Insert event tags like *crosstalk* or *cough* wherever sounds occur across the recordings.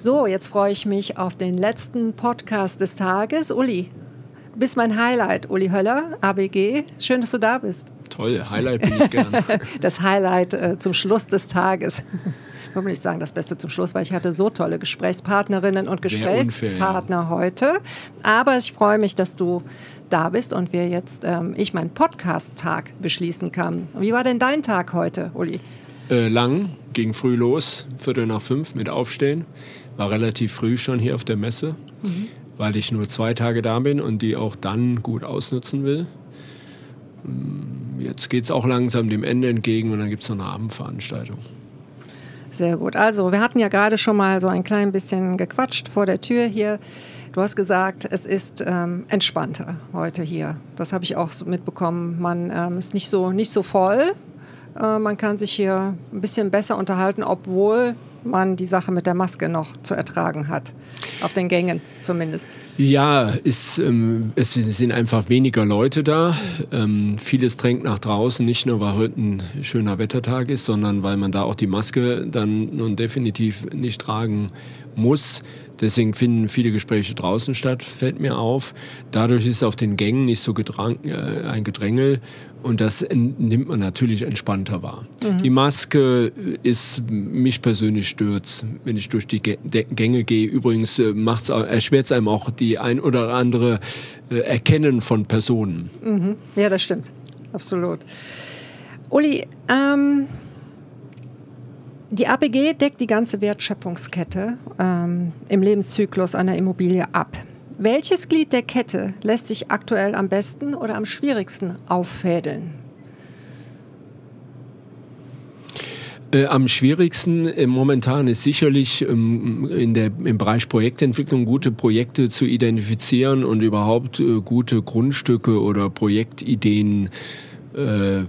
So, jetzt freue ich mich auf den letzten Podcast des Tages. Uli, du bist mein Highlight. Uli Höller, ABG. Schön, dass du da bist. Toll, Highlight bin ich gern. *laughs* das Highlight äh, zum Schluss des Tages. Ich will nicht sagen, das Beste zum Schluss, weil ich hatte so tolle Gesprächspartnerinnen und Gesprächspartner unfair, ja. heute. Aber ich freue mich, dass du da bist und wir jetzt, ähm, ich meinen Podcast-Tag beschließen kann. Wie war denn dein Tag heute, Uli? Äh, lang, ging früh los, Viertel nach fünf mit Aufstehen war relativ früh schon hier auf der Messe, mhm. weil ich nur zwei Tage da bin und die auch dann gut ausnutzen will. Jetzt geht es auch langsam dem Ende entgegen und dann gibt es noch eine Abendveranstaltung. Sehr gut. Also, wir hatten ja gerade schon mal so ein klein bisschen gequatscht vor der Tür hier. Du hast gesagt, es ist ähm, entspannter heute hier. Das habe ich auch so mitbekommen. Man ähm, ist nicht so, nicht so voll. Äh, man kann sich hier ein bisschen besser unterhalten, obwohl man die Sache mit der Maske noch zu ertragen hat. Auf den Gängen zumindest. Ja, ist, ähm, es sind einfach weniger Leute da. Ähm, vieles drängt nach draußen, nicht nur weil heute ein schöner Wettertag ist, sondern weil man da auch die Maske dann nun definitiv nicht tragen muss. Deswegen finden viele Gespräche draußen statt, fällt mir auf. Dadurch ist auf den Gängen nicht so gedrang, äh, ein Gedrängel und das nimmt man natürlich entspannter wahr. Mhm. Die Maske ist, mich persönlich stört wenn ich durch die Gänge gehe. Übrigens äh, erschwert es einem auch die ein oder andere äh, Erkennen von Personen. Mhm. Ja, das stimmt. Absolut. Uli, ähm, die APG deckt die ganze Wertschöpfungskette ähm, im Lebenszyklus einer Immobilie ab. Welches Glied der Kette lässt sich aktuell am besten oder am schwierigsten auffädeln? Äh, am schwierigsten äh, momentan ist sicherlich ähm, in der, im Bereich Projektentwicklung gute Projekte zu identifizieren und überhaupt äh, gute Grundstücke oder Projektideen äh,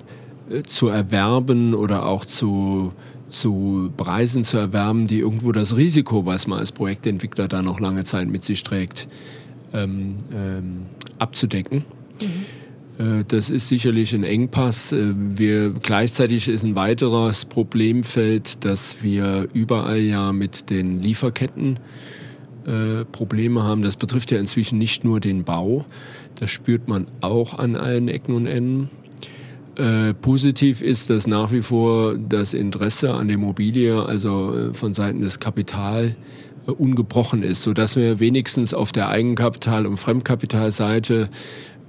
zu erwerben oder auch zu zu Preisen zu erwerben, die irgendwo das Risiko, was man als Projektentwickler da noch lange Zeit mit sich trägt, ähm, ähm, abzudecken. Mhm. Äh, das ist sicherlich ein Engpass. Äh, wir, gleichzeitig ist ein weiteres Problemfeld, dass wir überall ja mit den Lieferketten äh, Probleme haben. Das betrifft ja inzwischen nicht nur den Bau. Das spürt man auch an allen Ecken und Enden. Äh, positiv ist, dass nach wie vor das Interesse an der Immobilie, also äh, von Seiten des Kapital, äh, ungebrochen ist, sodass wir wenigstens auf der Eigenkapital- und Fremdkapitalseite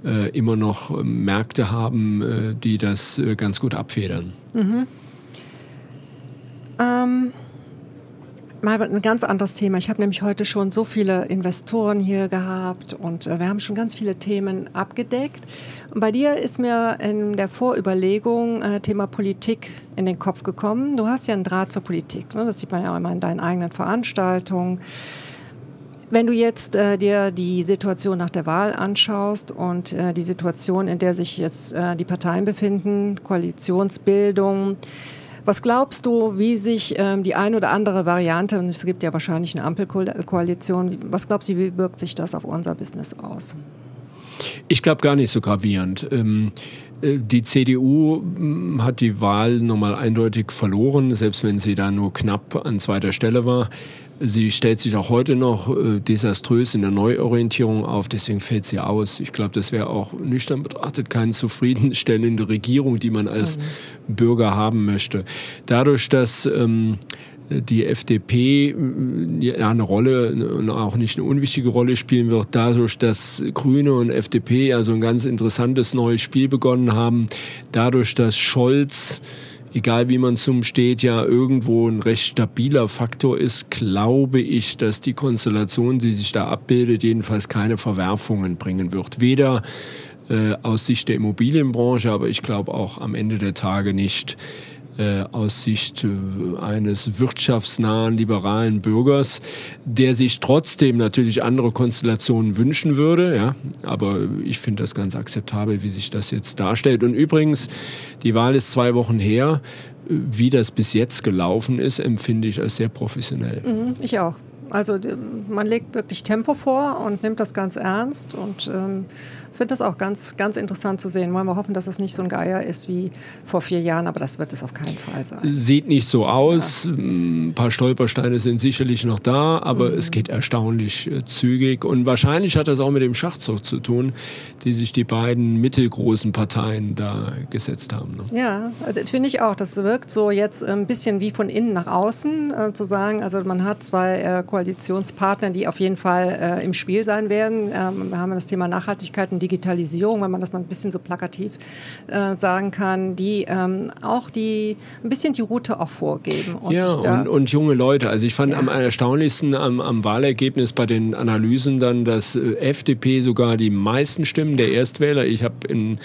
äh, immer noch äh, Märkte haben, die das ganz gut abfedern. Mhm. Ähm mal ein ganz anderes Thema. Ich habe nämlich heute schon so viele Investoren hier gehabt und äh, wir haben schon ganz viele Themen abgedeckt. Und bei dir ist mir in der Vorüberlegung äh, Thema Politik in den Kopf gekommen. Du hast ja einen Draht zur Politik. Ne? Das sieht man ja immer in deinen eigenen Veranstaltungen. Wenn du jetzt äh, dir die Situation nach der Wahl anschaust und äh, die Situation, in der sich jetzt äh, die Parteien befinden, Koalitionsbildung, was glaubst du, wie sich ähm, die eine oder andere Variante, und es gibt ja wahrscheinlich eine Ampelkoalition, was glaubst du, wie wirkt sich das auf unser Business aus? Ich glaube gar nicht so gravierend. Ähm äh, die CDU hm, hat die Wahl nochmal eindeutig verloren, selbst wenn sie da nur knapp an zweiter Stelle war. Sie stellt sich auch heute noch äh, desaströs in der Neuorientierung auf, deswegen fällt sie aus. Ich glaube, das wäre auch nüchtern betrachtet keine zufriedenstellende Regierung, die man als. Bürger haben möchte. Dadurch, dass ähm, die FDP äh, ja, eine Rolle, auch nicht eine unwichtige Rolle spielen wird, dadurch, dass Grüne und FDP ja so ein ganz interessantes neues Spiel begonnen haben, dadurch, dass Scholz egal wie man zum steht, ja irgendwo ein recht stabiler Faktor ist, glaube ich, dass die Konstellation, die sich da abbildet, jedenfalls keine Verwerfungen bringen wird. Weder äh, aus Sicht der Immobilienbranche, aber ich glaube auch am Ende der Tage nicht äh, aus Sicht äh, eines wirtschaftsnahen, liberalen Bürgers, der sich trotzdem natürlich andere Konstellationen wünschen würde. Ja? Aber ich finde das ganz akzeptabel, wie sich das jetzt darstellt. Und übrigens, die Wahl ist zwei Wochen her. Wie das bis jetzt gelaufen ist, empfinde ich als sehr professionell. Mhm, ich auch. Also man legt wirklich Tempo vor und nimmt das ganz ernst und ähm, finde das auch ganz, ganz interessant zu sehen. Wollen wir hoffen, dass es nicht so ein Geier ist wie vor vier Jahren, aber das wird es auf keinen Fall sein. Sieht nicht so aus. Ja. Ein paar Stolpersteine sind sicherlich noch da, aber mhm. es geht erstaunlich äh, zügig. Und wahrscheinlich hat das auch mit dem Schachzug zu tun, die sich die beiden mittelgroßen Parteien da gesetzt haben. Ne? Ja, finde ich auch. Das wirkt so jetzt ein bisschen wie von innen nach außen äh, zu sagen. Also man hat zwei äh, Koalitionspartner, die auf jeden Fall äh, im Spiel sein werden. Ähm, wir haben das Thema Nachhaltigkeit und Digitalisierung, wenn man das mal ein bisschen so plakativ äh, sagen kann, die ähm, auch die ein bisschen die Route auch vorgeben. Und ja, und, und, junge Leute. Also ich fand ja. am erstaunlichsten am, am, Wahlergebnis bei den Analysen dann, dass äh, FDP sogar die meisten Stimmen der Erstwähler, ich habe in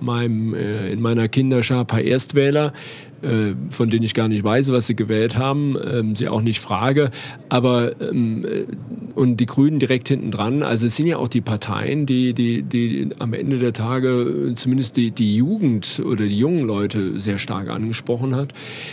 meinem, äh, in meiner Kinderschar ein paar Erstwähler, äh, von denen ich gar nicht weiß, was sie gewählt haben, ähm, sie auch nicht frage. Aber ähm, äh, und die Grünen direkt hinten dran. Also es sind ja auch die Parteien, die, die, die am Ende der Tage zumindest die, die Jugend oder die jungen Leute sehr stark angesprochen hat.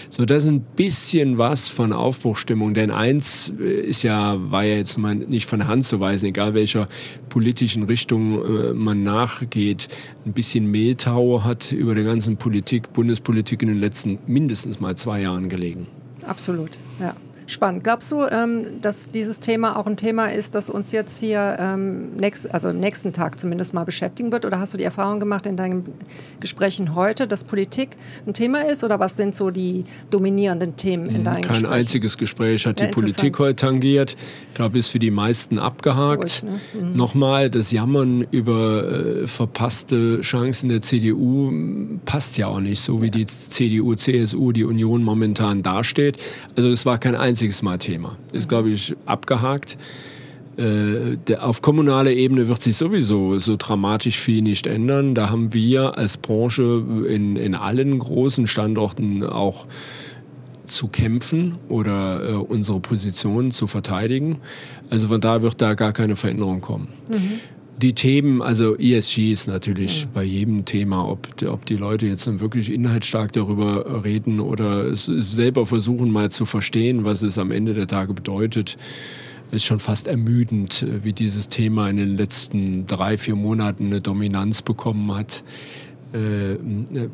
So, das ist ein bisschen was von Aufbruchstimmung. Denn eins äh, ist ja, war ja jetzt mal nicht von der Hand zu weisen, egal welcher politischen Richtung äh, man nachgeht. Ein bisschen Mehltau hat über der ganzen Politik, Bundespolitik in den letzten mindestens mal zwei Jahren gelegen. Absolut, ja. Spannend. Glaubst du, ähm, dass dieses Thema auch ein Thema ist, das uns jetzt hier ähm, nächst, also am nächsten Tag zumindest mal beschäftigen wird? Oder hast du die Erfahrung gemacht in deinen Gesprächen heute, dass Politik ein Thema ist? Oder was sind so die dominierenden Themen in hm, deinen Kein Gesprächen? einziges Gespräch hat ja, die Politik heute tangiert. Ich glaube, ist für die meisten abgehakt. Durch, ne? mhm. Nochmal, das Jammern über äh, verpasste Chancen der CDU passt ja auch nicht, so wie ja. die CDU, CSU, die Union momentan dasteht. Also es war kein einziges einziges Mal Thema. Ist, glaube ich, abgehakt. Äh, der, auf kommunaler Ebene wird sich sowieso so dramatisch viel nicht ändern. Da haben wir als Branche in, in allen großen Standorten auch zu kämpfen oder äh, unsere Position zu verteidigen. Also von da wird da gar keine Veränderung kommen. Mhm die Themen, also ESG ist natürlich mhm. bei jedem Thema, ob, ob die Leute jetzt dann wirklich inhaltsstark darüber reden oder es selber versuchen mal zu verstehen, was es am Ende der Tage bedeutet, ist schon fast ermüdend, wie dieses Thema in den letzten drei, vier Monaten eine Dominanz bekommen hat, äh,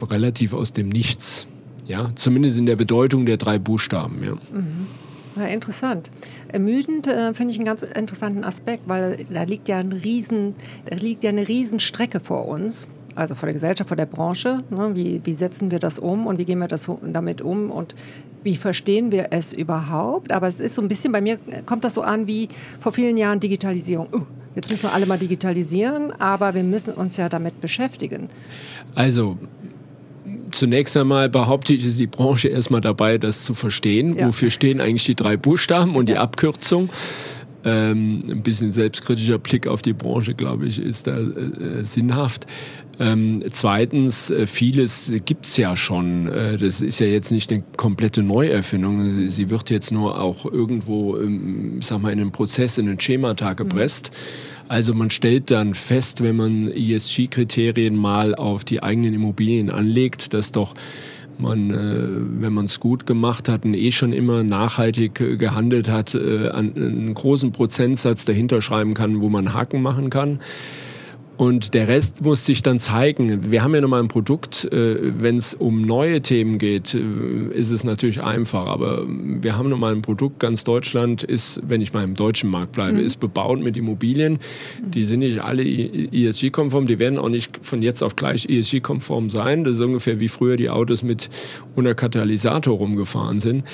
relativ aus dem Nichts. Ja, zumindest in der Bedeutung der drei Buchstaben. Ja. Mhm. Ja, interessant. Ermüdend äh, finde ich einen ganz interessanten Aspekt, weil da liegt ja ein riesen, da liegt ja eine Riesenstrecke vor uns, also vor der Gesellschaft, vor der Branche. Ne? Wie, wie setzen wir das um und wie gehen wir das damit um und wie verstehen wir es überhaupt? Aber es ist so ein bisschen bei mir kommt das so an wie vor vielen Jahren Digitalisierung. Uh, jetzt müssen wir alle mal digitalisieren, aber wir müssen uns ja damit beschäftigen. Also zunächst einmal behaupte ich, ist die Branche erstmal dabei, das zu verstehen. Ja. Wofür stehen eigentlich die drei Buchstaben und die Abkürzung? Ähm, ein bisschen selbstkritischer Blick auf die Branche, glaube ich, ist da äh, sinnhaft. Ähm, zweitens, äh, vieles gibt es ja schon. Äh, das ist ja jetzt nicht eine komplette Neuerfindung. Sie wird jetzt nur auch irgendwo, ähm, sag mal, in einen Prozess, in einen Schematag gepresst. Mhm also man stellt dann fest, wenn man ESG-Kriterien mal auf die eigenen Immobilien anlegt, dass doch man, äh, wenn man es gut gemacht hat und eh schon immer nachhaltig äh, gehandelt hat, äh, einen großen Prozentsatz dahinter schreiben kann, wo man Haken machen kann. Und der Rest muss sich dann zeigen. Wir haben ja nochmal ein Produkt, äh, wenn es um neue Themen geht, äh, ist es natürlich einfach. Aber wir haben nochmal ein Produkt, ganz Deutschland ist, wenn ich mal im deutschen Markt bleibe, mhm. ist bebaut mit Immobilien. Die sind nicht alle ESG-konform, die werden auch nicht von jetzt auf gleich ESG-konform sein. Das ist ungefähr wie früher die Autos mit ohne Katalysator rumgefahren sind.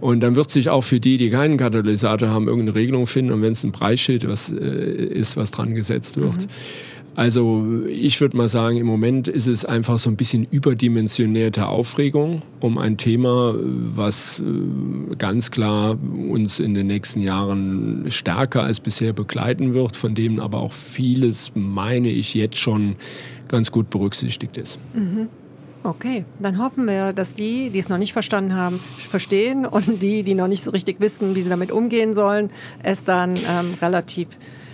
Und dann wird sich auch für die, die keinen Katalysator haben, irgendeine Regelung finden. Und wenn es ein Preisschild was, äh, ist, was dran gesetzt wird. Mhm also ich würde mal sagen, im Moment ist es einfach so ein bisschen überdimensionierte Aufregung um ein Thema, was äh, ganz klar uns in den nächsten Jahren stärker als bisher begleiten wird, von dem aber auch vieles, meine ich, jetzt schon ganz gut berücksichtigt ist. Mhm. Okay, dann hoffen wir, dass die, die es noch nicht verstanden haben, verstehen und die, die noch nicht so richtig wissen, wie sie damit umgehen sollen, es dann ähm, relativ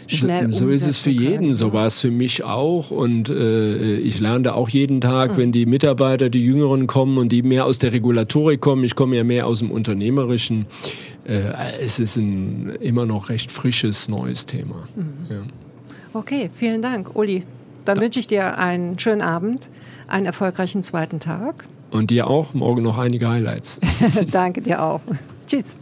schnell So ist es für jeden, so war es für mich auch. Und äh, ich lerne da auch jeden Tag, mhm. wenn die Mitarbeiter, die Jüngeren kommen und die mehr aus der Regulatorik kommen. Ich komme ja mehr aus dem Unternehmerischen. Äh, es ist ein immer noch recht frisches, neues Thema. Mhm. Ja. Okay, vielen Dank, Uli. Dann wünsche ich dir einen schönen Abend, einen erfolgreichen zweiten Tag. Und dir auch. Morgen noch einige Highlights. *laughs* Danke dir auch. Tschüss.